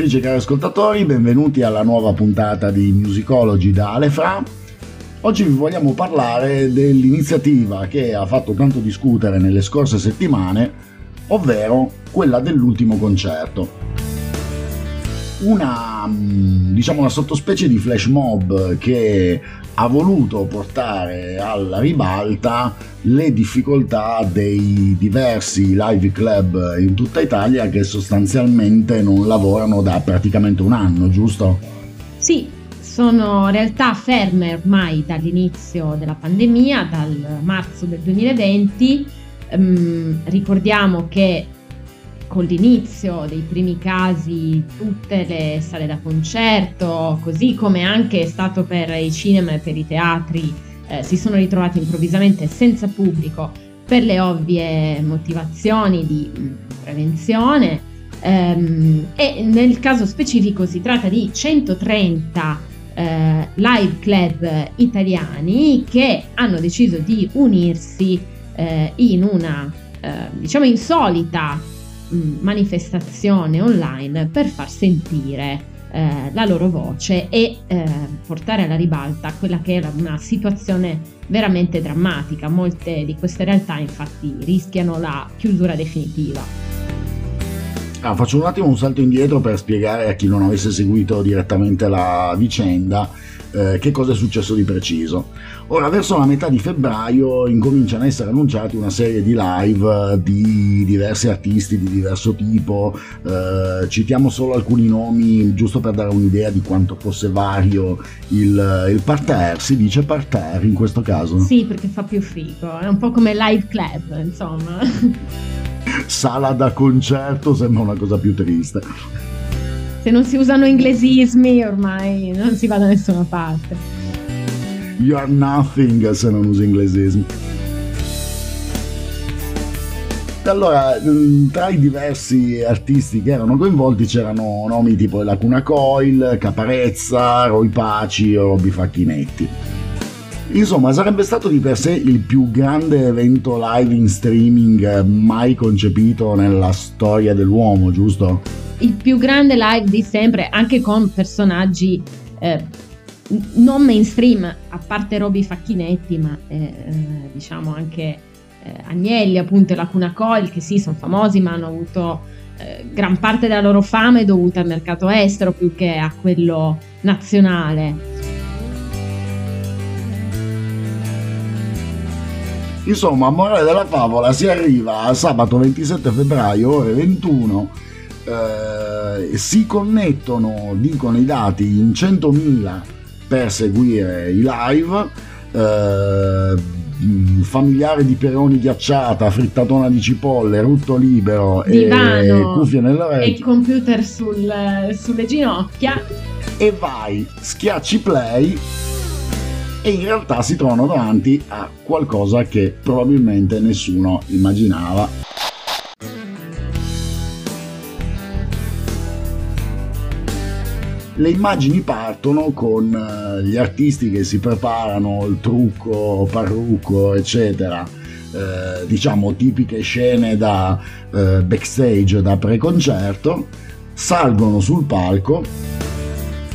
ascoltatrici e cari ascoltatori, benvenuti alla nuova puntata di Musicology da Alefra. Oggi vi vogliamo parlare dell'iniziativa che ha fatto tanto discutere nelle scorse settimane, ovvero quella dell'ultimo concerto. Una, mm, diciamo, una sottospecie di flash mob che ha voluto portare alla ribalta le difficoltà dei diversi live club in tutta Italia che sostanzialmente non lavorano da praticamente un anno, giusto? Sì, sono realtà ferme ormai dall'inizio della pandemia, dal marzo del 2020. Ehm, ricordiamo che con l'inizio dei primi casi tutte le sale da concerto, così come anche è stato per i cinema e per i teatri, eh, si sono ritrovati improvvisamente senza pubblico per le ovvie motivazioni di mh, prevenzione. Ehm, e nel caso specifico si tratta di 130 eh, live club italiani che hanno deciso di unirsi eh, in una eh, diciamo insolita manifestazione online per far sentire eh, la loro voce e eh, portare alla ribalta quella che era una situazione veramente drammatica. Molte di queste realtà infatti rischiano la chiusura definitiva. Ah, faccio un attimo un salto indietro per spiegare a chi non avesse seguito direttamente la vicenda eh, che cosa è successo di preciso. Ora, verso la metà di febbraio incominciano a essere annunciati una serie di live di diversi artisti di diverso tipo. Eh, citiamo solo alcuni nomi, giusto per dare un'idea di quanto fosse vario il, il parterre. Si dice parterre in questo caso? Sì, perché fa più figo, è un po' come live club, insomma. Sala da concerto sembra una cosa più triste. Se non si usano inglesismi ormai non si va da nessuna parte. You are nothing se non usi inglesismi. Allora, mh, tra i diversi artisti che erano coinvolti c'erano nomi tipo Lacuna Coil, Caparezza, Roy Paci o Robby Facchinetti. Insomma, sarebbe stato di per sé il più grande evento live in streaming mai concepito nella storia dell'uomo, giusto? Il più grande live di sempre, anche con personaggi eh, non mainstream, a parte Roby Facchinetti, ma eh, eh, diciamo anche eh, Agnelli, appunto, e Lacuna Coil, che sì, sono famosi, ma hanno avuto eh, gran parte della loro fama è dovuta al mercato estero più che a quello nazionale. Insomma, morale della favola, si arriva a sabato 27 febbraio, ore 21, eh, si connettono, dicono i dati, in 100.000 per seguire i live, eh, mh, familiare di peroni ghiacciata, frittatona di cipolle, rutto libero e Divano cuffie nelle e orecchie computer sul- sulle ginocchia. e vai, schiacci play e in realtà si trovano davanti a qualcosa che probabilmente nessuno immaginava. Le immagini partono con eh, gli artisti che si preparano il trucco, parrucco, eccetera. eh, diciamo tipiche scene da eh, backstage, da preconcerto, salgono sul palco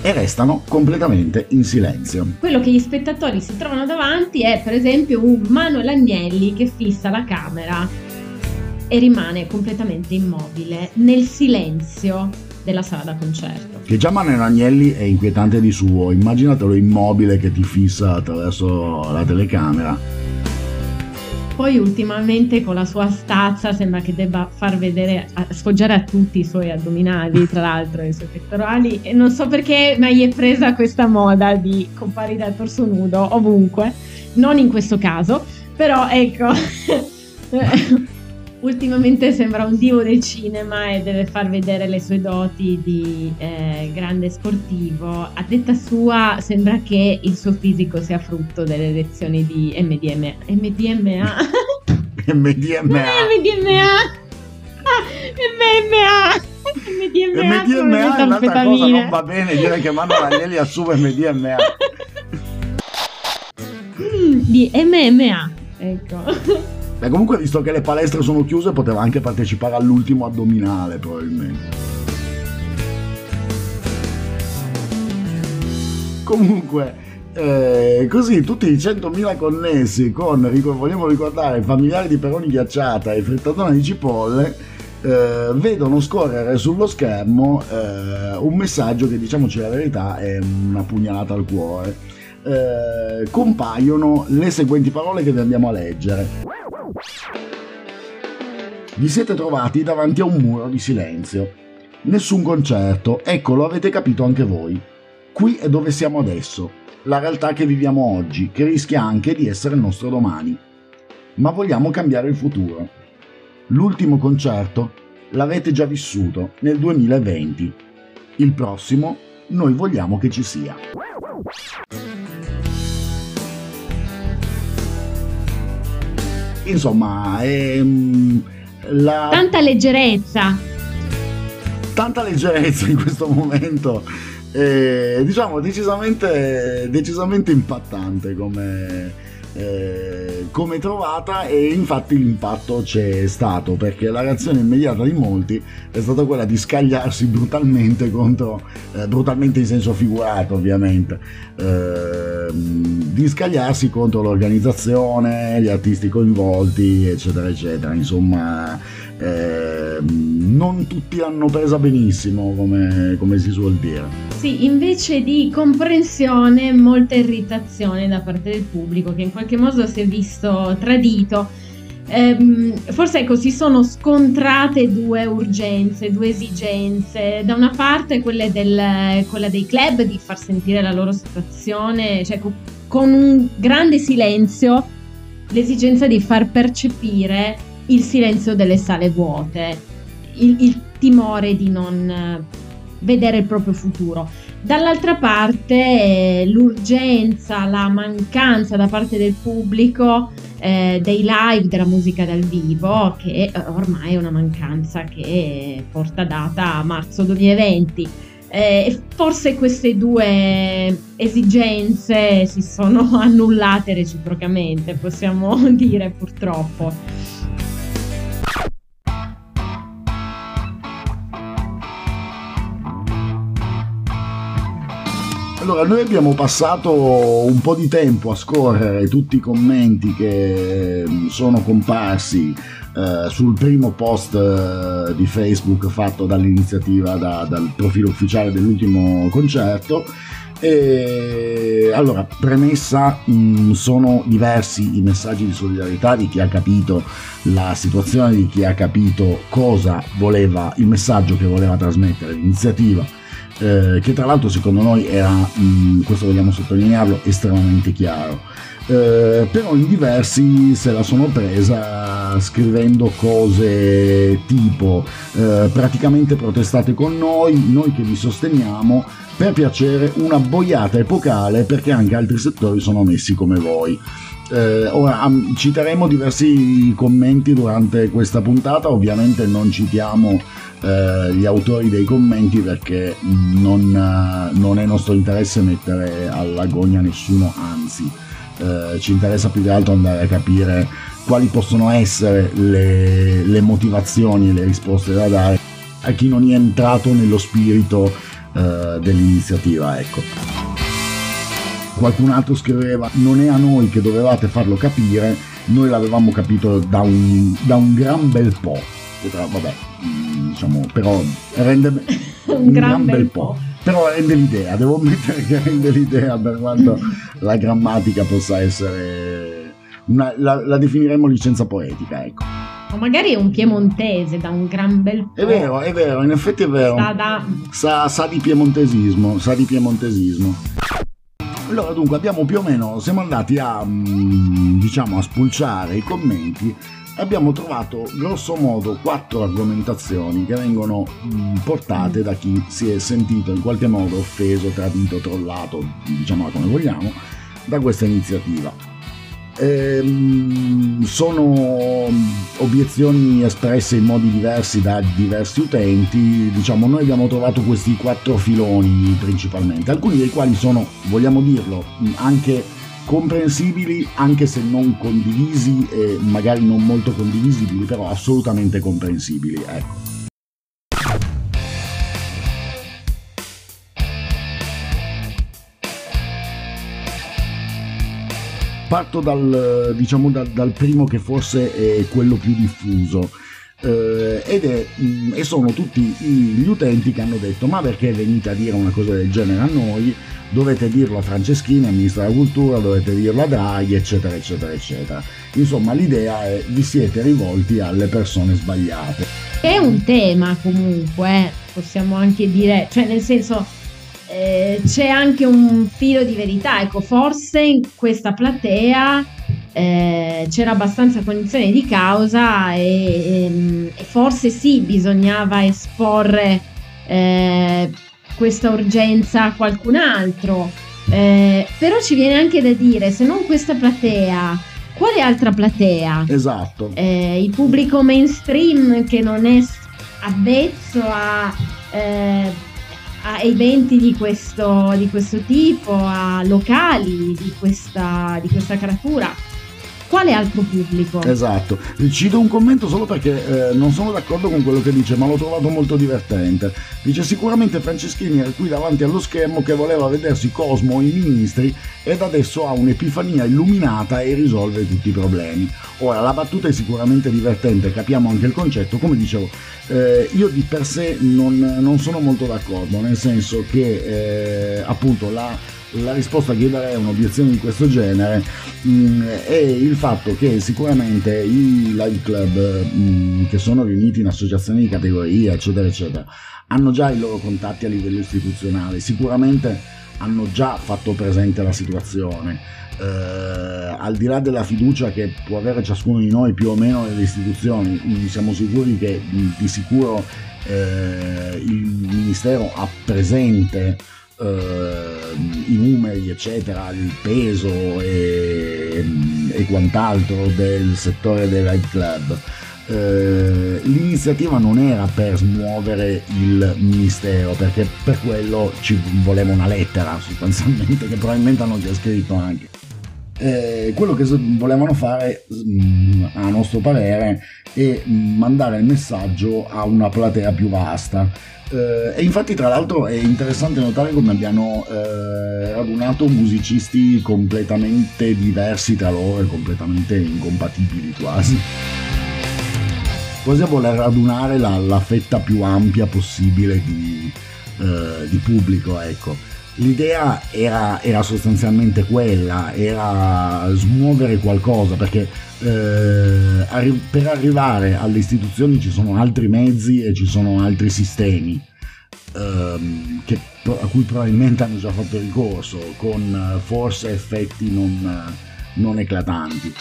e restano completamente in silenzio. Quello che gli spettatori si trovano davanti è per esempio un Manuel Agnelli che fissa la camera e rimane completamente immobile nel silenzio della sala da concerto. Che già Manuel Agnelli è inquietante di suo, immaginatelo immobile che ti fissa attraverso la telecamera. Poi ultimamente con la sua stazza sembra che debba far vedere, sfoggiare a tutti i suoi addominali, tra l'altro i suoi pettorali e non so perché ma gli è presa questa moda di comparire a torso nudo ovunque, non in questo caso, però ecco ultimamente sembra un divo del cinema e deve far vedere le sue doti di eh, grande sportivo. A detta sua sembra che il suo fisico sia frutto delle lezioni di MDMA. MDMA? MDMA. MDMA. MMA. MDMA, MDMA è un'altra cosa, non va bene dire che Mano Ragnelli assume MDMA. Mm, di MMA, ecco. Beh, comunque, visto che le palestre sono chiuse, poteva anche partecipare all'ultimo addominale, probabilmente. Comunque, eh, così tutti i 100.000 connessi con, vogliamo ricordare, familiari di Peroni ghiacciata e frittatona di cipolle, eh, vedono scorrere sullo schermo eh, un messaggio che, diciamoci la verità, è una pugnalata al cuore. Eh, compaiono le seguenti parole che vi andiamo a leggere. Vi siete trovati davanti a un muro di silenzio. Nessun concerto, ecco lo avete capito anche voi. Qui è dove siamo adesso, la realtà che viviamo oggi, che rischia anche di essere il nostro domani. Ma vogliamo cambiare il futuro. L'ultimo concerto l'avete già vissuto nel 2020. Il prossimo noi vogliamo che ci sia. Insomma, è, mm, la... Tanta leggerezza. Tanta leggerezza in questo momento. Eh, diciamo decisamente, decisamente impattante come, eh, come trovata e infatti l'impatto c'è stato perché la reazione immediata di molti è stata quella di scagliarsi brutalmente contro, eh, brutalmente in senso figurato ovviamente, eh, di scagliarsi contro l'organizzazione, gli artisti coinvolti eccetera eccetera, insomma eh, non tutti l'hanno presa benissimo come, come si suol dire. Sì, invece di comprensione molta irritazione da parte del pubblico che in qualche modo si è visto tradito. Ehm, forse ecco, si sono scontrate due urgenze, due esigenze. Da una parte del, quella dei club di far sentire la loro situazione, cioè con un grande silenzio, l'esigenza di far percepire il silenzio delle sale vuote, il, il timore di non vedere il proprio futuro. Dall'altra parte eh, l'urgenza, la mancanza da parte del pubblico eh, dei live, della musica dal vivo, che eh, ormai è una mancanza che porta data a marzo 2020. Eh, forse queste due esigenze si sono annullate reciprocamente, possiamo dire purtroppo. Allora, noi abbiamo passato un po' di tempo a scorrere tutti i commenti che mm, sono comparsi eh, sul primo post eh, di Facebook fatto dall'iniziativa, da, dal profilo ufficiale dell'ultimo concerto. E allora, premessa, mh, mm, sono diversi i messaggi di solidarietà di chi ha capito la situazione, di chi ha capito cosa voleva, il messaggio che voleva trasmettere l'iniziativa eh, che tra l'altro secondo noi era, mh, mm, questo vogliamo sottolinearlo, estremamente chiaro. Eh, però in diversi se la sono presa scrivendo cose tipo eh, praticamente protestate con noi, noi che vi sosteniamo, per piacere una boiata epocale perché anche altri settori sono messi come voi. Eh, ora citeremo diversi commenti durante questa puntata, ovviamente non citiamo eh, gli autori dei commenti perché non, eh, non, è nostro interesse mettere all'agonia nessuno, anzi eh, ci interessa più che altro andare a capire quali possono essere le, le motivazioni e le risposte da dare a chi non è entrato nello spirito eh, dell'iniziativa. Ecco. Qualcun altro scriveva non è a noi che dovevate farlo capire, noi l'avevamo capito da un, da un gran bel po'. Vabbè, mm, diciamo, però rende un, gran, gran, bel po'. po'. Però rende l'idea, devo ammettere che rende l'idea per quanto la grammatica possa essere... Una, la, la definiremmo licenza poetica, ecco. O magari è un piemontese da un gran bel po'. È vero, è vero, in effetti è vero. Sa, da... sa, sa di piemontesismo, sa di piemontesismo. Allora, dunque, abbiamo più o meno, siamo andati a, mm, diciamo, a spulciare i commenti e abbiamo trovato grosso modo quattro argomentazioni che vengono mm, portate da chi si è sentito in qualche modo offeso, tradito, trollato, diciamola come vogliamo, da questa iniziativa. Ehm, sono obiezioni espresse in modi diversi da diversi utenti, diciamo noi abbiamo trovato questi quattro filoni principalmente, alcuni dei quali sono, vogliamo dirlo, anche comprensibili anche se non condivisi e magari non molto condivisibili, però assolutamente comprensibili, ecco. Parto dal, diciamo, dal, dal primo che forse è quello più diffuso. Eh, ed è, mh, e sono tutti gli utenti che hanno detto ma perché venite a dire una cosa del genere a noi? Dovete dirlo a Franceschini, ministro della cultura dovete dirlo a Draghi eccetera eccetera eccetera. Insomma l'idea è vi siete rivolti alle persone sbagliate. È un tema comunque eh, possiamo anche dire cioè nel senso eh, c'è anche un filo di verità. Ecco, forse in questa platea eh, c'era abbastanza cognizione di causa e, e, ehm, e forse sì, bisognava esporre eh, questa urgenza a qualcun altro. Eh, però ci viene anche da dire, se non questa platea, quale altra platea? Esatto. Eh, il pubblico mainstream che non è avvezzo a eh, a eventi di questo, di questo tipo, a locali di questa, di questa caratura quale altro pubblico? Esatto, cito un commento solo perché eh, non sono d'accordo con quello che dice, ma l'ho trovato molto divertente. Dice sicuramente Franceschini era qui davanti allo schermo che voleva vedersi Cosmo i ministri ed adesso ha un'epifania illuminata e risolve tutti i problemi. Ora, la battuta è sicuramente divertente, capiamo anche il concetto, come dicevo, eh, io di per sé non, non, sono molto d'accordo, nel senso che eh, appunto la la risposta che io darei a un'obiezione di questo genere mh, mm, è il fatto che sicuramente i live club mh, mm, che sono riuniti in associazioni di categoria, eccetera, eccetera, hanno già i loro contatti a livello istituzionale, sicuramente hanno già fatto presente la situazione. Eh, al di là della fiducia che può avere ciascuno di noi più o meno nelle istituzioni, mm, siamo sicuri che di sicuro eh, il Ministero ha presente i numeri, eccetera, il peso e, e quant'altro del settore dei ride club. Eh, l'iniziativa non era per smuovere il ministero perché per quello ci voleva una lettera sostanzialmente che probabilmente hanno già scritto anche eh, quello che volevano fare mm, a nostro parere è mandare il messaggio a una platea più vasta eh, e infatti tra l'altro è interessante notare come abbiano eh, radunato musicisti completamente diversi tra loro e completamente incompatibili quasi. Quasi a voler radunare la, la fetta più ampia possibile di, eh, di pubblico, ecco. L'idea era, era, sostanzialmente quella, era smuovere qualcosa, perché eh, arri- per arrivare alle istituzioni ci sono altri mezzi e ci sono altri sistemi ehm, che, a cui probabilmente hanno già fatto ricorso, con forse effetti non, non eclatanti.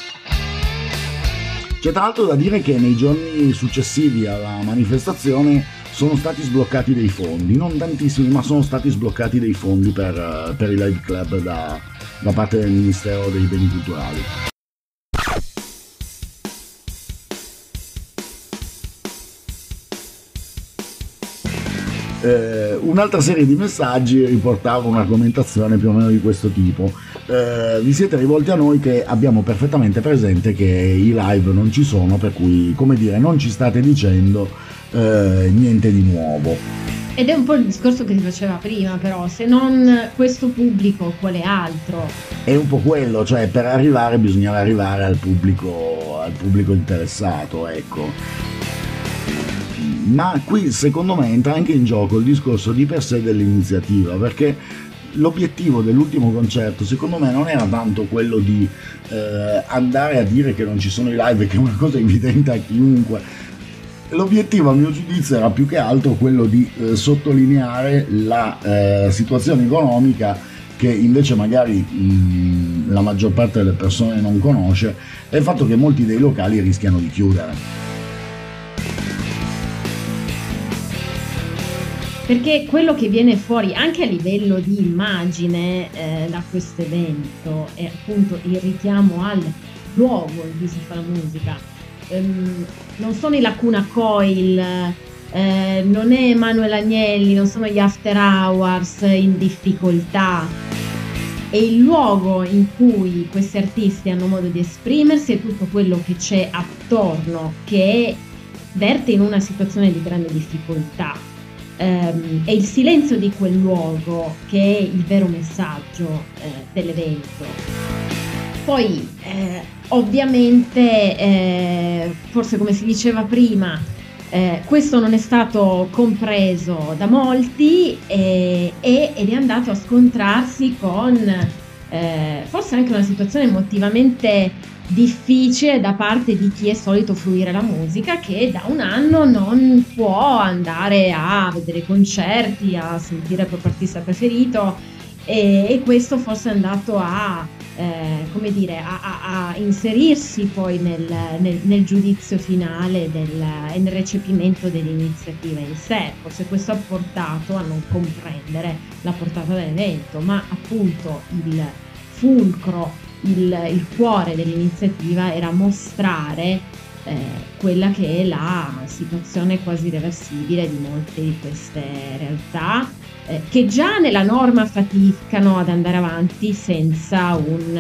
C'è tra l'altro da dire che nei giorni successivi alla manifestazione sono stati sbloccati dei fondi, non tantissimi, ma sono stati sbloccati dei fondi per, eh, per i live club da, da parte del Ministero dei Beni Culturali. Eh, un'altra serie di messaggi riportava un'argomentazione più o meno di questo tipo. Eh, vi siete rivolti a noi che abbiamo perfettamente presente che i live non ci sono, per cui, come dire, non ci state dicendo eh, niente di nuovo. Ed è un po' il discorso che si faceva prima, però, se non questo pubblico, quale altro? È un po' quello, cioè per arrivare bisognava arrivare al pubblico, al pubblico interessato, ecco ma qui secondo me entra anche in gioco il discorso di per sé dell'iniziativa, perché l'obiettivo dell'ultimo concerto secondo me non era tanto quello di eh, andare a dire che non ci sono i live, che è una cosa evidente a chiunque. L'obiettivo a mio giudizio era più che altro quello di eh, sottolineare la eh, situazione economica che invece magari mh, la maggior parte delle persone non conosce è il fatto che molti dei locali rischiano di chiudere. Perché quello che viene fuori anche a livello di immagine eh, da questo evento è appunto il richiamo al luogo in cui si fa la musica. Ehm, non sono i Lacuna Coil, eh, non è Emanuele Agnelli, non sono gli After Hours in difficoltà. È il luogo in cui questi artisti hanno modo di esprimersi e tutto quello che c'è attorno che verte in una situazione di grande difficoltà ehm, è il silenzio di quel luogo che è il vero messaggio eh, dell'evento. Poi eh, ovviamente, eh, forse come si diceva prima, eh, questo non è stato compreso da molti e, ed è andato a scontrarsi con eh, forse anche una situazione emotivamente difficile da parte di chi è solito fruire la musica che da un anno non può andare a vedere concerti, a sentire il proprio artista preferito e, e questo forse è andato a, eh, come dire, a, a, a inserirsi poi nel, nel, nel giudizio finale e nel recepimento dell'iniziativa in sé. Forse questo ha portato a non comprendere la portata dell'evento, ma appunto il fulcro il, il cuore dell'iniziativa era mostrare eh, quella che è la situazione quasi irreversibile di molte di queste realtà eh, che già nella norma faticano ad andare avanti senza un,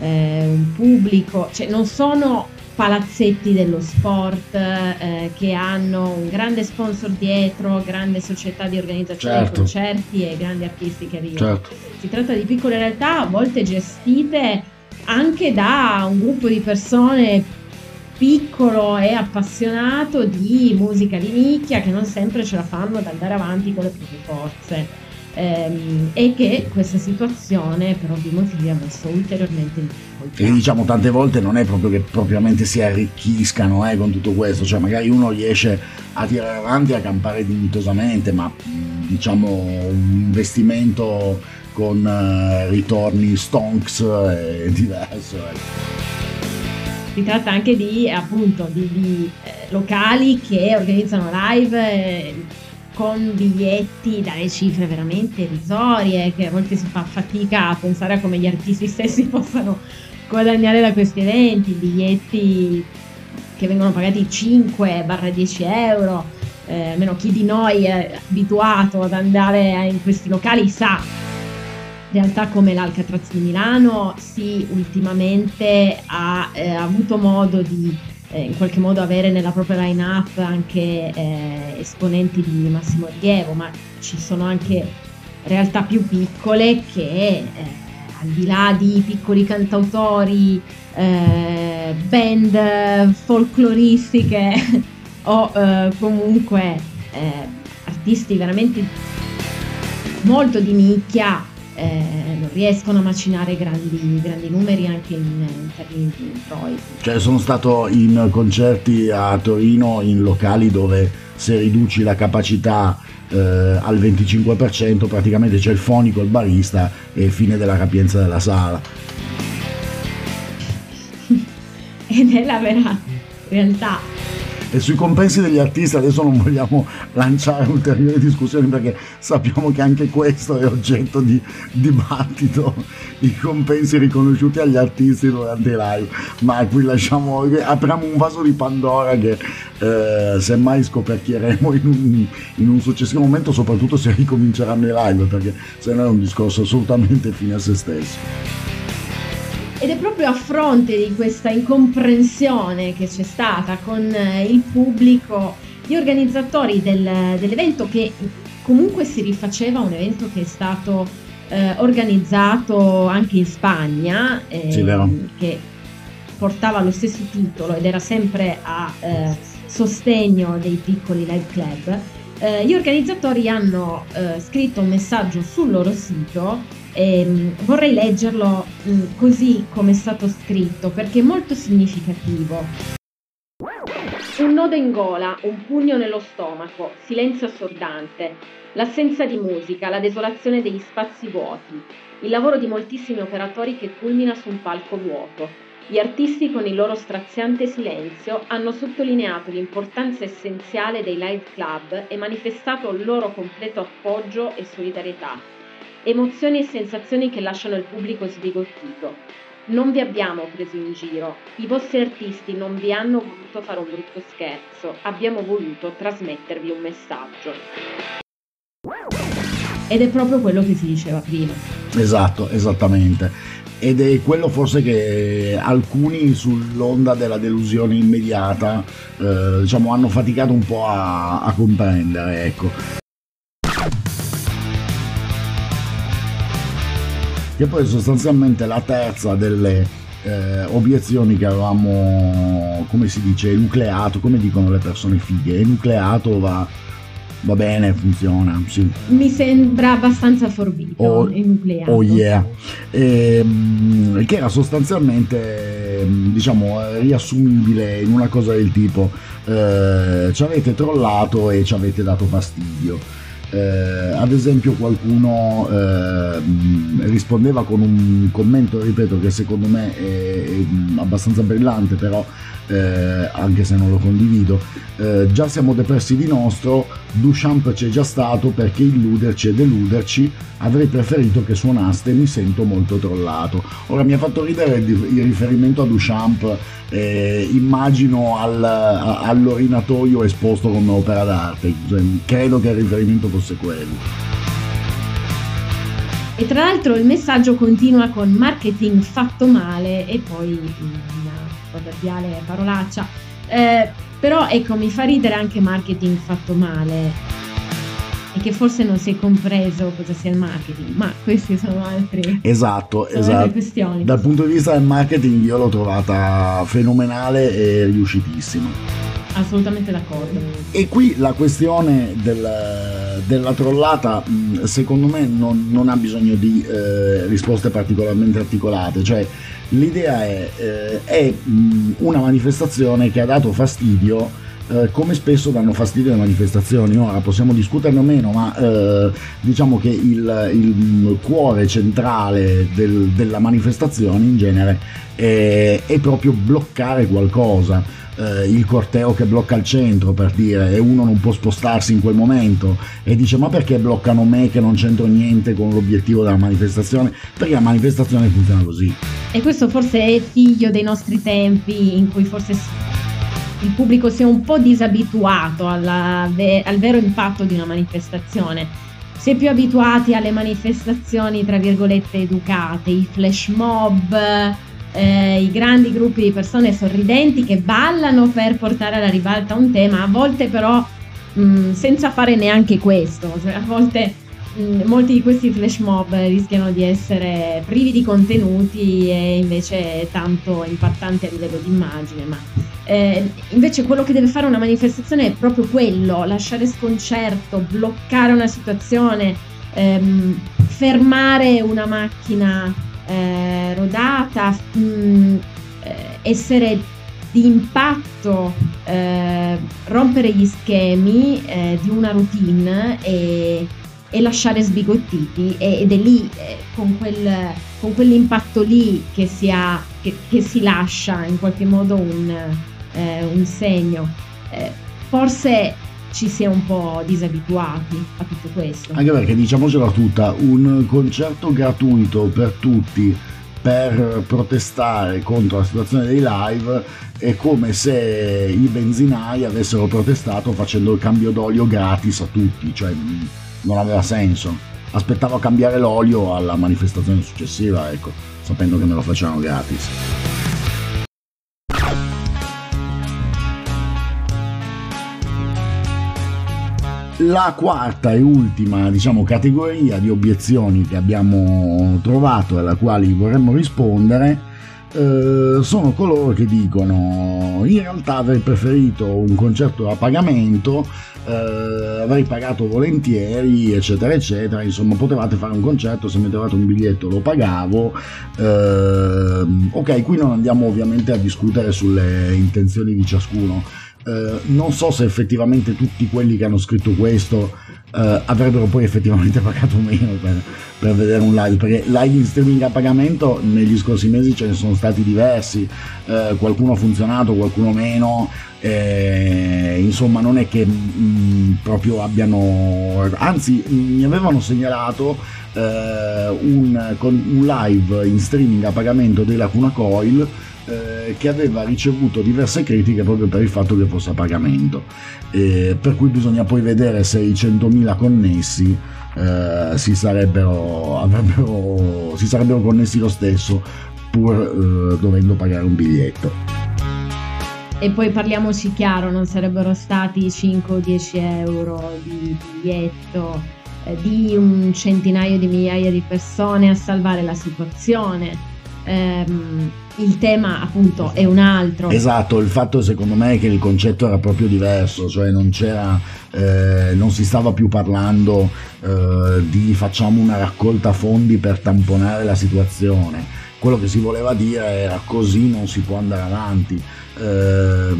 eh, un pubblico, cioè non sono palazzetti dello sport eh, che hanno un grande sponsor dietro, grande società di organizzazione certo. di concerti e grandi artisti che arrivano. Certo. Si tratta di piccole realtà a volte gestite anche da un gruppo di persone piccolo e appassionato di musica di nicchia che non sempre ce la fanno ad andare avanti con le proprie forze ehm, e che questa situazione per ovvi motivi ha messo ulteriormente in difficoltà. E diciamo tante volte non è proprio che propriamente si arricchiscano eh, con tutto questo, cioè magari uno riesce a tirare avanti e a campare dignitosamente, ma diciamo un investimento con uh, ritorni stonks è diverso. Eh si tratta anche di appunto di, di eh, locali che organizzano live eh, con biglietti dalle cifre veramente irrisorie, che a volte si fa fatica a pensare a come gli artisti stessi possano guadagnare da questi eventi, biglietti che vengono pagati 5-10 euro, eh, almeno chi di noi è abituato ad andare in questi locali sa. Realtà come l'Alcatraz di Milano sì, ultimamente ha eh, avuto modo di eh, in qualche modo avere nella propria line-up anche eh, esponenti di massimo rilievo, ma ci sono anche realtà più piccole che eh, al di là di piccoli cantautori, eh, band folcloristiche o eh, comunque artisti veramente molto di nicchia eh, non riescono a macinare grandi, grandi numeri anche in, in termini di introiti. Cioè sono stato in concerti a Torino in locali dove se riduci la capacità eh, al 25% praticamente c'è il fonico, il barista e fine della capienza della sala. Ed è la vera realtà. E sui compensi degli artisti adesso non vogliamo lanciare ulteriori discussioni perché sappiamo che anche questo è oggetto di dibattito, i compensi riconosciuti agli artisti durante i live. Ma qui lasciamo, apriamo un vaso di Pandora che eh, semmai scoperchieremo in un, in un successivo momento, soprattutto se ricominceranno i live, perché se no è un discorso assolutamente fine a se stesso. Ed è proprio a fronte di questa incomprensione che c'è stata con eh, il pubblico, gli organizzatori del, dell'evento che comunque si rifaceva un evento che è stato eh, organizzato anche in Spagna, eh, sì, che portava lo stesso titolo ed era sempre a eh, sostegno dei piccoli live club. Eh, gli organizzatori hanno eh, scritto un messaggio sul loro sito e vorrei leggerlo così come è stato scritto perché è molto significativo. Un nodo in gola, un pugno nello stomaco, silenzio assordante, l'assenza di musica, la desolazione degli spazi vuoti, il lavoro di moltissimi operatori che culmina su un palco vuoto. Gli artisti con il loro straziante silenzio hanno sottolineato l'importanza essenziale dei live club e manifestato il loro completo appoggio e solidarietà. Emozioni e sensazioni che lasciano il pubblico sbigottito. Non vi abbiamo preso in giro, i vostri artisti non vi hanno voluto fare un brutto scherzo, abbiamo voluto trasmettervi un messaggio. Ed è proprio quello che si diceva prima. Esatto, esattamente. Ed è quello forse che alcuni sull'onda della delusione immediata eh, diciamo, hanno faticato un po' a, a comprendere. Ecco. che poi sostanzialmente la terza delle eh, obiezioni che avevamo, come si dice, enucleato, come dicono le persone fighe, enucleato va, va bene, funziona. Sì. Mi sembra abbastanza forbito, oh, enucleato. Oh yeah. E, ehm, che era sostanzialmente, diciamo, riassumibile in una cosa del tipo, eh, ci avete trollato e ci avete dato fastidio eh, ad esempio qualcuno eh, rispondeva con un commento, ripeto, che secondo me è, è abbastanza brillante, però eh, anche se non lo condivido, eh, già siamo depressi di nostro, Duchamp c'è già stato perché illuderci e deluderci, avrei preferito che suonaste, mi sento molto trollato. Ora mi ha fatto ridere il, riferimento a Duchamp, eh, immagino al, all'orinatoio esposto come opera d'arte, cioè, credo che il riferimento fosse quello. E tra l'altro il messaggio continua con marketing fatto male e poi proverbiale parolaccia. Eh, però ecco, mi fa ridere anche marketing fatto male e che forse non si è compreso cosa sia il marketing, ma queste sono altre, esatto, sono esatto. altre questioni. Dal punto di vista del marketing io l'ho trovata fenomenale e riuscitissima. Assolutamente d'accordo. E qui la questione del, della trollata, secondo me, non, non ha bisogno di eh, risposte particolarmente articolate. Cioè, l'idea è, eh, è una manifestazione che ha dato fastidio. Eh, come spesso danno fastidio le manifestazioni, ora possiamo discuterne o meno, ma eh, diciamo che il, il cuore centrale del, della manifestazione in genere è, è proprio bloccare qualcosa. Eh, il corteo che blocca il centro per dire e uno non può spostarsi in quel momento e dice ma perché bloccano me che non c'entro niente con l'obiettivo della manifestazione? Perché la manifestazione funziona così. E questo forse è figlio dei nostri tempi in cui forse il pubblico si è un po' disabituato alla, al vero impatto di una manifestazione. Si è più abituati alle manifestazioni tra virgolette educate, i flash mob, eh, i grandi gruppi di persone sorridenti che ballano per portare alla ribalta un tema, a volte però mh, mm, senza fare neanche questo, cioè a volte mm, molti di questi flash mob rischiano di essere privi di contenuti e invece tanto impattanti a livello di immagine, ma eh, invece quello che deve fare una manifestazione è proprio quello, lasciare sconcerto, bloccare una situazione, ehm, fermare una macchina eh, rodata, mh, mm, essere di impatto, eh, rompere gli schemi eh, di una routine e, e lasciare sbigottiti ed è lì eh, con, quel, con, quell'impatto lì che si, ha, che, che si lascia in qualche modo un, eh, un segno. forse ci si è un po' disabituati a tutto questo. Anche perché diciamocela tutta, un concerto gratuito per tutti per protestare contro la situazione dei live è come se i benzinai avessero protestato facendo il cambio d'olio gratis a tutti, cioè non aveva senso. Aspettavo a cambiare l'olio alla manifestazione successiva, ecco, sapendo che me lo facevano gratis. La quarta e ultima diciamo, categoria di obiezioni che abbiamo trovato e alla quali vorremmo rispondere eh, sono coloro che dicono in realtà avrei preferito un concerto a pagamento, eh, avrei pagato volentieri, eccetera, eccetera. Insomma, potevate fare un concerto, se mi trovate un biglietto lo pagavo. Eh, ok, qui non andiamo ovviamente a discutere sulle intenzioni di ciascuno Eh, non so se effettivamente tutti quelli che hanno scritto questo eh, avrebbero poi effettivamente pagato meno per, per, vedere un live, perché live in streaming a pagamento negli scorsi mesi ce ne sono stati diversi, eh, qualcuno ha funzionato, qualcuno meno, eh, insomma non è che mh, mm, proprio abbiano, anzi mi avevano segnalato eh, un, un live in streaming a pagamento della Cuna Coil eh, che aveva ricevuto diverse critiche proprio per il fatto che fosse a pagamento. Eh, per cui bisogna poi vedere se i 100.000 connessi eh, si, sarebbero, si, sarebbero, connessi lo stesso pur eh, dovendo pagare un biglietto. E poi parliamoci chiaro, non sarebbero stati 5 o 10 euro di biglietto eh, di un centinaio di migliaia di persone a salvare la situazione ehm, il tema appunto è un altro. Esatto, il fatto secondo me è che il concetto era proprio diverso, cioè non c'era, eh, non si stava più parlando eh, di facciamo una raccolta fondi per tamponare la situazione. Quello che si voleva dire era così non si può andare avanti. Eh,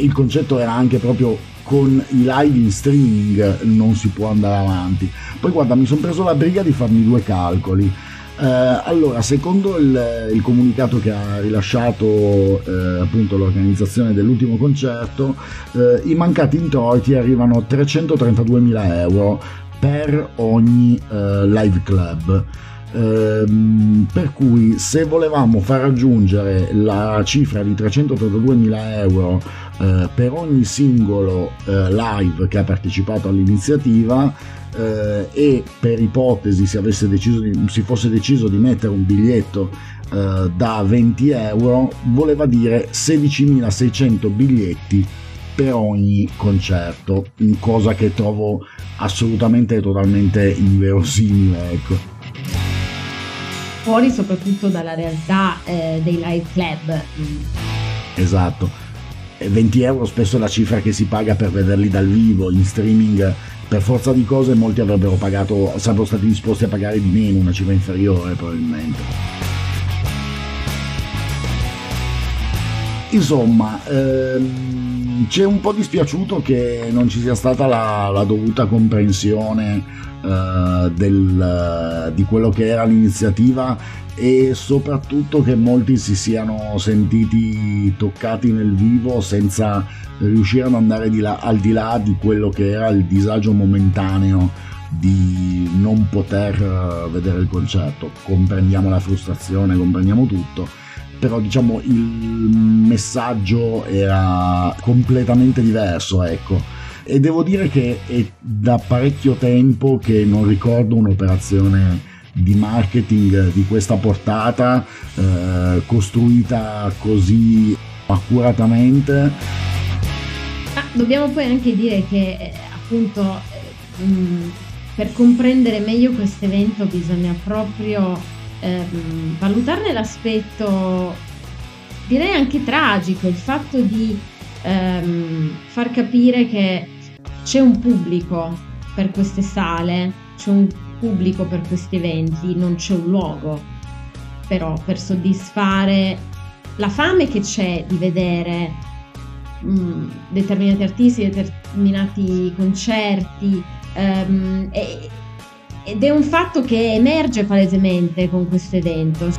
il concetto era anche proprio con i live in streaming non si può andare avanti. Poi guarda, mi sono preso la briga di farmi due calcoli. Eh, allora, secondo il, il, comunicato che ha rilasciato eh, appunto l'organizzazione dell'ultimo concerto, eh, i mancati introiti arrivano a 332.000 euro per ogni eh, live club. Ehm, per cui se volevamo far raggiungere la cifra di 332.000 euro eh, per ogni singolo eh, live che ha partecipato all'iniziativa eh, e per ipotesi si, di, si, fosse deciso di mettere un biglietto eh, da 20 euro voleva dire 16.600 biglietti per ogni concerto cosa che trovo assolutamente e totalmente inverosimile ecco fuori soprattutto dalla realtà eh, dei live club. Esatto. 20 euro spesso è la cifra che si paga per vederli dal vivo, in streaming per forza di cose molti avrebbero pagato, sarebbero stati disposti a pagare di meno, una cifra inferiore probabilmente. Insomma, ehm, c'è un po' dispiaciuto che non ci sia stata la, la dovuta comprensione eh, del, di quello che era l'iniziativa e soprattutto che molti si siano sentiti toccati nel vivo senza riuscire ad andare di là, al di là di quello che era il disagio momentaneo di non poter eh, vedere il concerto. Comprendiamo la frustrazione, comprendiamo tutto, però diciamo il messaggio era completamente diverso, ecco e devo dire che è da parecchio tempo che non ricordo un'operazione di marketing di questa portata eh, costruita così accuratamente. Ah, dobbiamo poi anche dire che eh, appunto eh, mh, per comprendere meglio questo evento bisogna proprio eh, valutarne l'aspetto direi anche tragico, il fatto di ehm, far capire che c'è un pubblico per queste sale, c'è un pubblico per questi eventi, non c'è un luogo, però per soddisfare la fame che c'è di vedere mh, mm, determinati artisti, determinati concerti, um, e, ed è un fatto che emerge palesemente con questo evento.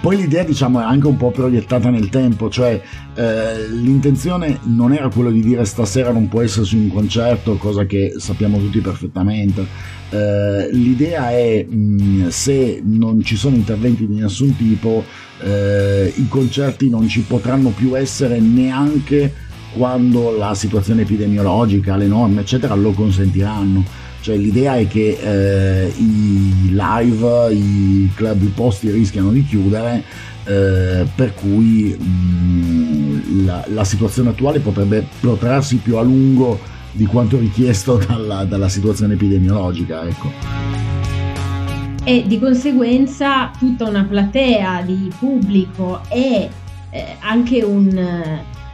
Poi l'idea diciamo è anche un po' proiettata nel tempo, cioè eh, l'intenzione non era quello di dire stasera non può esserci un concerto, cosa che sappiamo tutti perfettamente. Eh, l'idea è mh, mm, se non ci sono interventi di nessun tipo, eh, i concerti non ci potranno più essere neanche quando la situazione epidemiologica, le norme eccetera lo consentiranno cioè l'idea è che eh, i live, i club, i posti rischiano di chiudere, eh, per cui mh, mm, la, la, situazione attuale potrebbe protrarsi più a lungo di quanto richiesto dalla, dalla situazione epidemiologica. Ecco. E di conseguenza tutta una platea di pubblico e eh, anche un,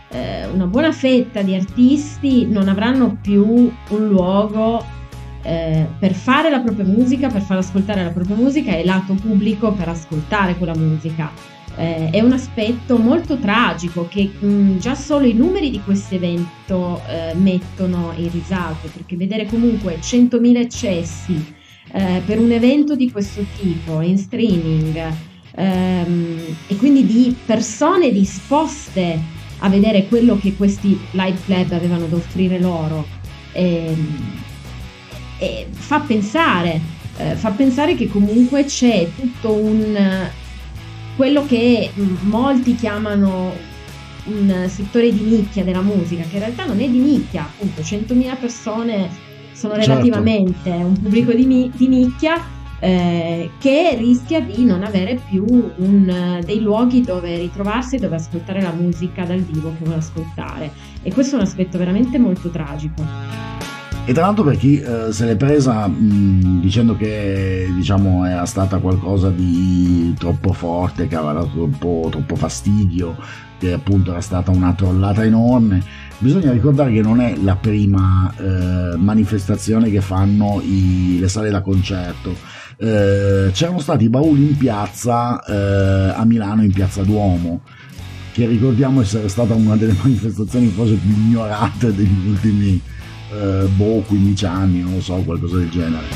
eh, una buona fetta di artisti non avranno più un luogo eh, per fare la propria musica, per far ascoltare la propria musica e lato pubblico per ascoltare quella musica. Eh, è un aspetto molto tragico che mh, già solo i numeri di questo evento eh, mettono in risalto, perché vedere comunque 100.000 accessi eh, per un evento di questo tipo in streaming ehm, e quindi di persone disposte a vedere quello che questi live club avevano da offrire loro. Ehm, e fa pensare, eh, fa pensare che comunque c'è tutto un quello che molti chiamano un settore di nicchia della musica, che in realtà non è di nicchia, appunto 100.000 persone sono certo. relativamente certo. un pubblico di, di nicchia eh, che rischia di non avere più un, dei luoghi dove ritrovarsi e dove ascoltare la musica dal vivo che vuole ascoltare e questo è un aspetto veramente molto tragico. E tra l'altro per chi eh, se l'è presa mh, dicendo che diciamo, era stata qualcosa di troppo forte, che aveva dato troppo, troppo fastidio, che appunto era stata una trollata enorme, bisogna ricordare che non è la prima eh, manifestazione che fanno i, le sale da concerto. Eh, c'erano stati bauli in piazza eh, a Milano, in piazza Duomo che ricordiamo essere stata una delle manifestazioni forse più ignorate degli ultimi eh, boh, 15 anni, non lo so, qualcosa del genere.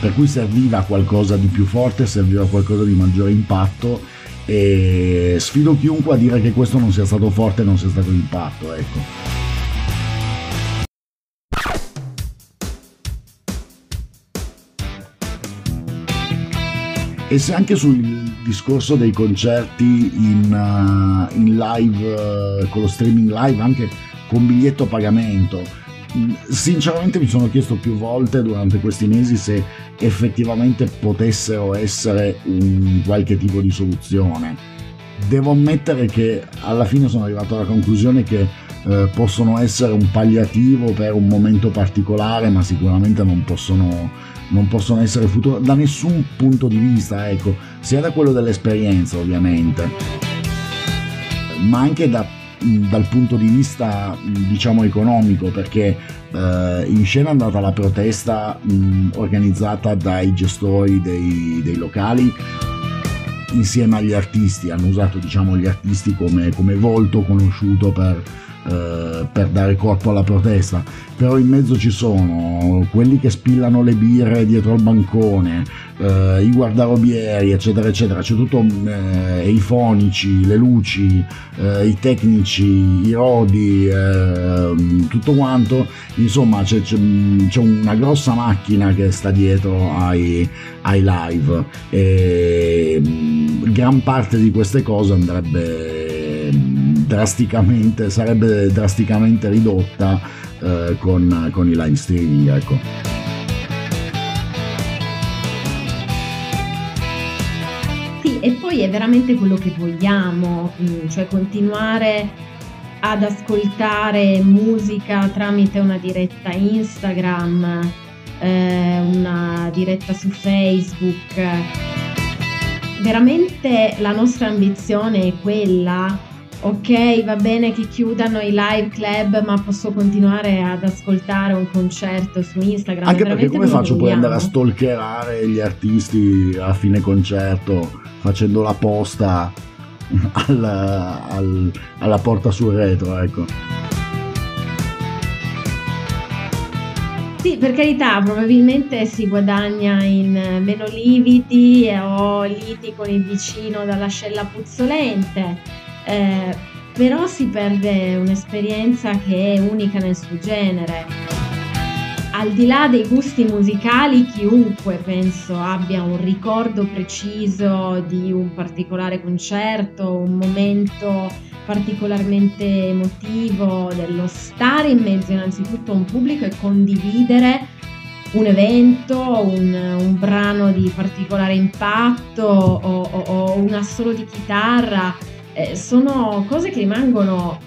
Per cui serviva qualcosa di più forte, serviva qualcosa di maggiore impatto e sfido chiunque a dire che questo non sia stato forte e non sia stato impatto, ecco. E se anche sul discorso dei concerti in, uh, in live, uh, con lo streaming live, anche con biglietto a pagamento. Sinceramente mi sono chiesto più volte durante questi mesi se effettivamente potessero essere un qualche tipo di soluzione. Devo ammettere che alla fine sono arrivato alla conclusione che eh, possono essere un palliativo per un momento particolare, ma sicuramente non possono, non possono essere futuro da nessun punto di vista, ecco, sia da quello dell'esperienza ovviamente, ma anche da dal punto di vista diciamo economico perché eh, in scena è andata la protesta mh, organizzata dai gestori dei, dei, locali insieme agli artisti. Hanno usato diciamo gli artisti come, come volto conosciuto per eh, per dare corpo alla protesta, però in mezzo ci sono quelli che spillano le birre dietro al bancone, eh, i guardarobieri, eccetera, eccetera, c'è tutto eh, i fonici, le luci, eh, i tecnici, i rodi, eh, tutto quanto, insomma c'è, c'è, c'è, una grossa macchina che sta dietro ai, ai live. E mm, gran parte di queste cose andrebbe drasticamente, sarebbe drasticamente ridotta eh, con, con, i live streaming. Ecco. E poi è veramente quello che vogliamo, mm, cioè continuare ad ascoltare musica tramite una diretta Instagram, eh, una diretta su Facebook. Veramente la nostra ambizione è quella ok, va bene che chiudano i live club, ma posso continuare ad ascoltare un concerto su Instagram. Anche perché come faccio poi andare a stalkerare gli artisti a fine concerto facendo la posta al, al, alla porta sul retro, ecco. Sì, per carità, probabilmente si guadagna in meno lividi o liti con il vicino dall'ascella puzzolente eh, però si perde un'esperienza che è unica nel suo genere. Al di là dei gusti musicali, chiunque penso abbia un ricordo preciso di un particolare concerto, un momento particolarmente emotivo, dello stare in mezzo innanzitutto a un pubblico e condividere un evento, un, un brano di particolare impatto o, o, o un assolo di chitarra eh, sono cose che rimangono,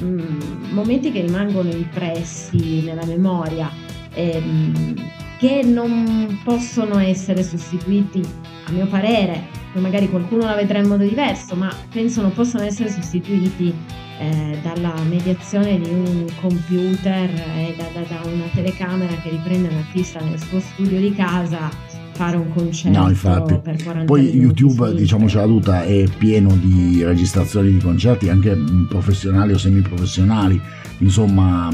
mh, mm, momenti che rimangono impressi nella memoria, ehm, che non possono essere sostituiti, a mio parere, poi magari qualcuno la vedrà in modo diverso, ma penso non possano essere sostituiti eh, dalla mediazione di un computer e da, da, da, una telecamera che riprende un artista nel suo studio di casa fare un concerto no, infatti. per 40 Poi YouTube, diciamocela tutta, è pieno di registrazioni di concerti anche professionali o semiprofessionali, insomma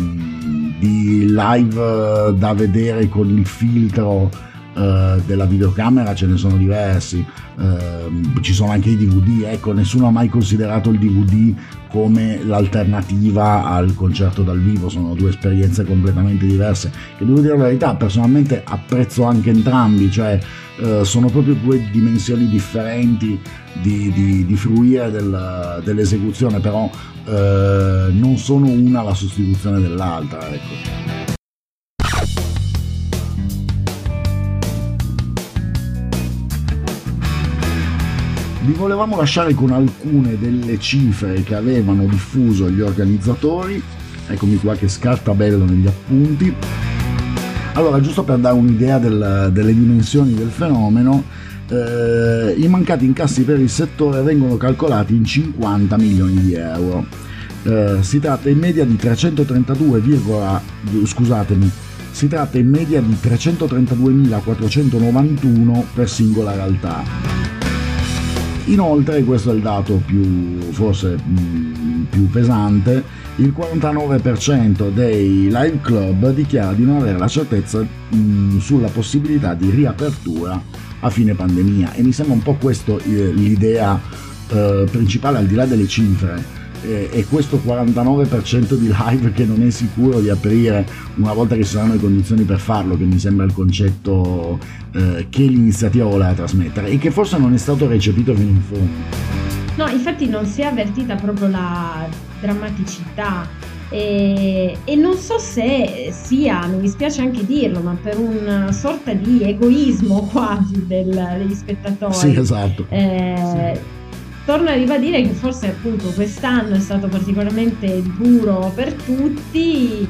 di live da vedere con il filtro Uh, della videocamera ce ne sono diversi, uh, ci sono anche i DVD, ecco, nessuno ha mai considerato il DVD come l'alternativa al concerto dal vivo, sono due esperienze completamente diverse che devo dire la verità, personalmente apprezzo anche entrambi, cioè uh, sono proprio due dimensioni differenti di, di, di fruire del, dell'esecuzione, però non sono una la sostituzione dell'altra, ecco. Vi volevamo lasciare con alcune delle cifre che avevano diffuso gli organizzatori, eccomi qua che scarta bello negli appunti. Allora, giusto per dare un'idea del, delle dimensioni del fenomeno, eh, i mancati incassi per il settore vengono calcolati in 50 milioni di euro. Eh, si tratta in media di 332, scusatemi, si tratta in media di 332.491 per singola realtà. Inoltre, questo è il dato più forse mh, più pesante, il 49% dei live club dichiara di non avere la certezza mh, sulla possibilità di riapertura a fine pandemia. E mi sembra un po' questa eh, l'idea eh, principale al di là delle cifre e questo 49% di live che non è sicuro di aprire una volta che ci saranno le condizioni per farlo, che mi sembra il concetto eh, che l'iniziativa voleva trasmettere e che forse non è stato recepito fino in fondo. No, infatti non si è avvertita proprio la drammaticità e, e, non so se sia, mi dispiace anche dirlo, ma per una sorta di egoismo quasi del, degli spettatori. Sì, esatto. Eh, sì torno a ribadire che forse appunto quest'anno è stato particolarmente duro per tutti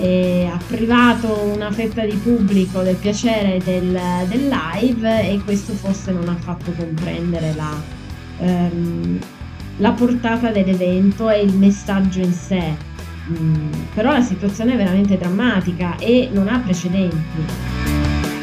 ha privato una fetta di pubblico del piacere del, del live e questo forse non ha fatto comprendere la, ehm, la portata dell'evento e il messaggio in sé. Mm, però la situazione è veramente drammatica e non ha precedenti.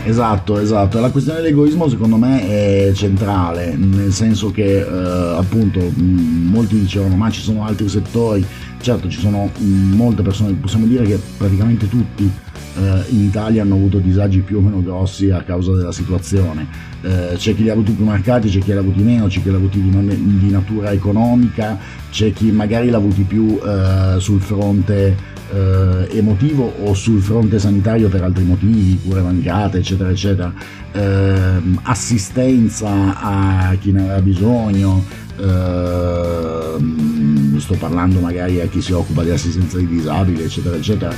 Esatto, esatto. La questione dell'egoismo secondo me è centrale, nel senso che eh, appunto mh, molti dicevano ma ci sono altri settori, certo ci sono mh, molte persone, possiamo dire che praticamente tutti eh, in Italia hanno avuto disagi più o meno grossi a causa della situazione. Eh, c'è chi li ha avuti più marcati, c'è chi li ha avuti meno, c'è chi li ha avuti di, non, di natura economica, c'è chi magari li ha avuti più eh, sul fronte eh, emotivo o sul fronte sanitario per altri motivi, cure mancate, eccetera, eccetera, eh, assistenza a chi ne aveva bisogno, eh, sto parlando magari a chi si occupa di assistenza ai disabili, eccetera, eccetera.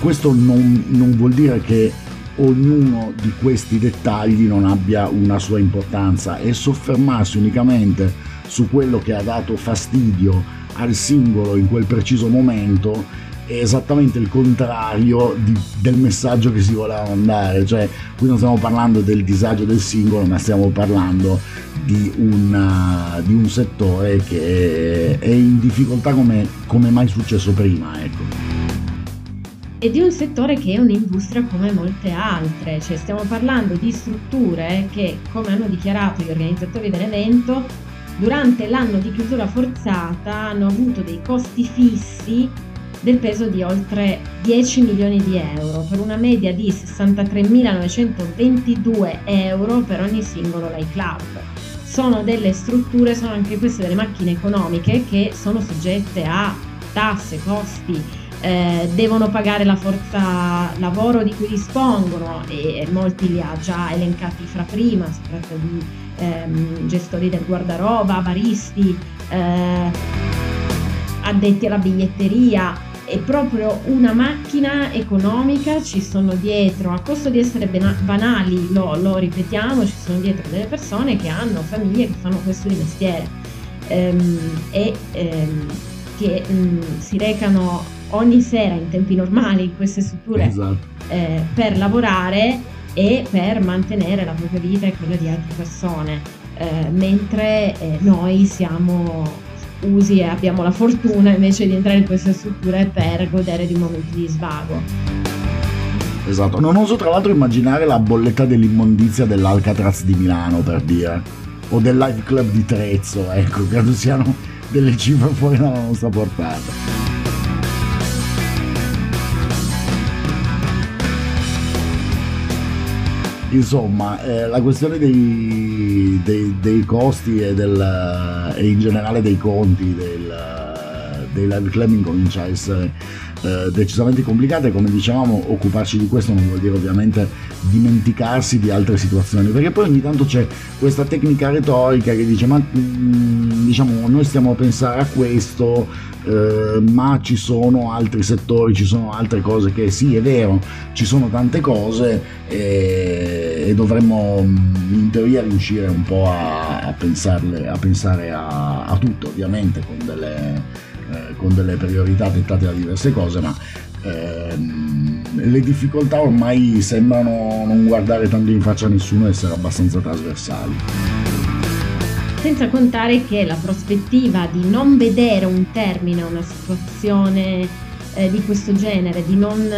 Questo non, non vuol dire che ognuno di questi dettagli non abbia una sua importanza e soffermarsi unicamente su quello che ha dato fastidio al singolo in quel preciso momento è esattamente il contrario di, del messaggio che si voleva mandare, cioè qui non stiamo parlando del disagio del singolo, ma stiamo parlando di, una, di un settore che è in difficoltà come, come mai successo prima. Ecco e di un settore che è un'industria come molte altre, cioè stiamo parlando di strutture che, come hanno dichiarato gli organizzatori dell'evento, durante l'anno di chiusura forzata hanno avuto dei costi fissi del peso di oltre 10 milioni di euro per una media di 63.922 euro per ogni singolo live club. Sono delle strutture, sono anche queste delle macchine economiche che sono soggette a tasse, costi, eh, devono pagare la forza lavoro di cui dispongono e molti li ha già elencati fra prima, si tratta di ehm, gestori del guardaroba, baristi, eh, addetti alla biglietteria, è proprio una macchina economica, ci sono dietro, a costo di essere banali, lo, lo ripetiamo, ci sono dietro delle persone che hanno famiglie che fanno questo di mestiere. Ehm, e ehm, che mh, mm, si recano ogni sera in tempi normali in queste strutture esatto. eh, per lavorare e per mantenere la propria vita e quella di altre persone, eh, mentre eh, noi siamo usi e abbiamo la fortuna invece di entrare in queste strutture per godere di momenti di svago. Esatto, non oso tra l'altro immaginare la bolletta dell'immondizia dell'Alcatraz di Milano per dire, o del Live Club di Trezzo, ecco, credo siano delle cifre fuori dalla nostra portata. Insomma, eh, la questione dei, dei, dei costi e, del, e, in generale dei conti del, dei live clubbing comincia a essere eh, decisamente complicate, come dicevamo occuparci di questo non vuol dire ovviamente dimenticarsi di altre situazioni, perché poi ogni tanto c'è questa tecnica retorica che dice ma mm, diciamo noi stiamo a pensare a questo, eh, ma ci sono altri settori, ci sono altre cose che sì è vero, ci sono tante cose e, e dovremmo mm, in teoria riuscire un po' a, a, pensarle, a pensare a, a tutto ovviamente con delle eh, con delle priorità dettate da diverse cose, ma ehm, le difficoltà ormai sembrano non guardare tanto in faccia a nessuno e essere abbastanza trasversali. Senza contare che la prospettiva di non vedere un termine a una situazione eh, di questo genere, di non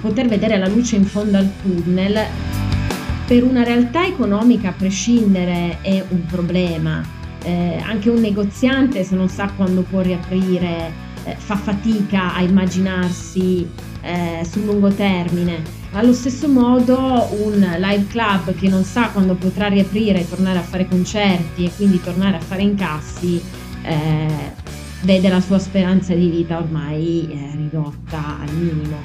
poter vedere la luce in fondo al tunnel, per una realtà economica a prescindere è un problema eh, anche un negoziante se non sa quando può riaprire eh, fa fatica a immaginarsi eh, sul lungo termine. Allo stesso modo un live club che non sa quando potrà riaprire e tornare a fare concerti e quindi tornare a fare incassi eh, vede la sua speranza di vita ormai eh, ridotta al minimo.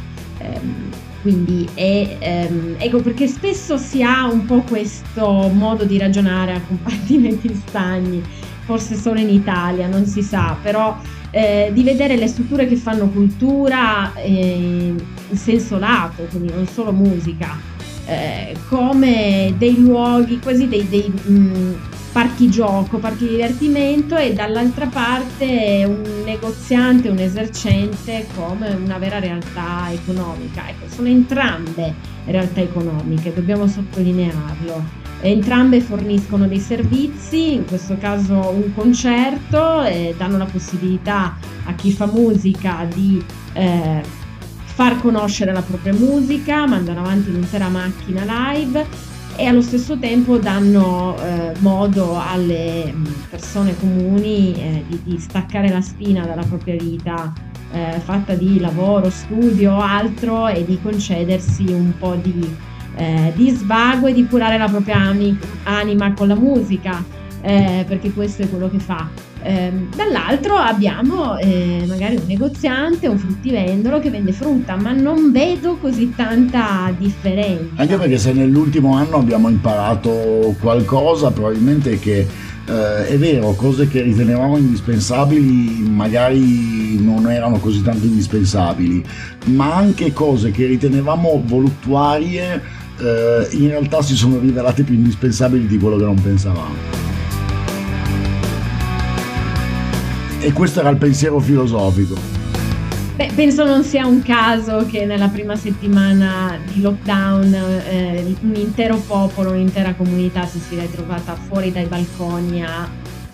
Quindi è, ehm, ecco perché spesso si ha un po' questo modo di ragionare a compartimenti stagni, forse solo in Italia, non si sa, però eh, di vedere le strutture che fanno cultura eh, in senso lato, quindi non solo musica, eh, come dei luoghi, quasi dei, dei mh, mm, parchi gioco, parchi divertimento e dall'altra parte un negoziante, un esercente come una vera realtà economica. Ecco, sono entrambe realtà economiche, dobbiamo sottolinearlo. Entrambe forniscono dei servizi, in questo caso un concerto, e danno la possibilità a chi fa musica di eh, far conoscere la propria musica, mandano avanti un'intera macchina live e allo stesso tempo danno eh, modo alle mm, persone comuni eh, di, di, staccare la spina dalla propria vita eh, fatta di lavoro, studio, altro e di concedersi un po' di, eh, di svago e di curare la propria anima con la musica, eh, perché questo è quello che fa. Eh, dall'altro abbiamo eh, magari un negoziante, un fruttivendolo che vende frutta, ma non vedo così tanta differenza. Anche perché se nell'ultimo anno abbiamo imparato qualcosa, probabilmente che eh, è vero, cose che ritenevamo indispensabili magari non erano così tanto indispensabili, ma anche cose che ritenevamo voluttuarie eh, in realtà si sono rivelate più indispensabili di quello che non pensavamo. E questo era il pensiero filosofico. Beh, penso non sia un caso che nella prima settimana di lockdown eh, un intero popolo, un'intera comunità si sia ritrovata fuori dai balconi a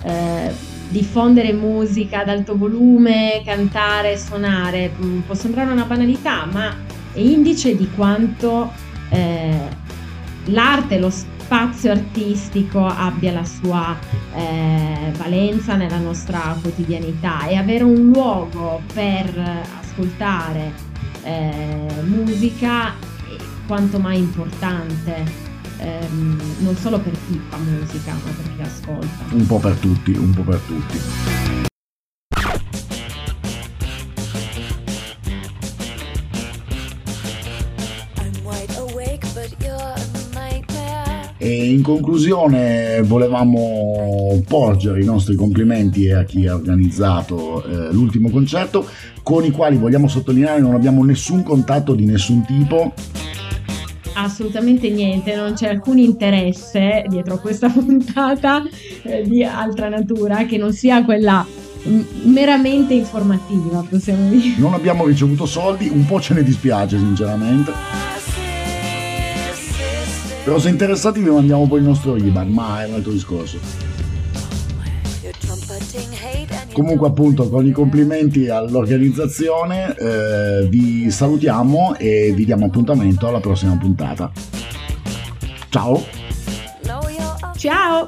eh, diffondere musica ad alto volume, cantare, suonare. Mm, può sembrare una banalità, ma è indice di quanto eh, l'arte, lo spazio, spazio artistico abbia la sua eh, valenza nella nostra quotidianità e avere un luogo per ascoltare eh, musica è quanto mai importante ehm, non solo per chi fa musica ma per chi ascolta. Un po' per tutti un po' per tutti in conclusione volevamo porgere i nostri complimenti a chi ha organizzato eh, l'ultimo concerto, con i quali vogliamo sottolineare non abbiamo nessun contatto di nessun tipo. Assolutamente niente, non c'è alcun interesse dietro a questa puntata eh, di altra natura che non sia quella meramente informativa, possiamo dire. Non abbiamo ricevuto soldi, un po' ce ne dispiace sinceramente. Però se interessati vi mandiamo poi il nostro IBAN, ma è un altro discorso. Comunque appunto con i complimenti all'organizzazione eh, vi salutiamo e vi diamo appuntamento alla prossima puntata. Ciao! Ciao!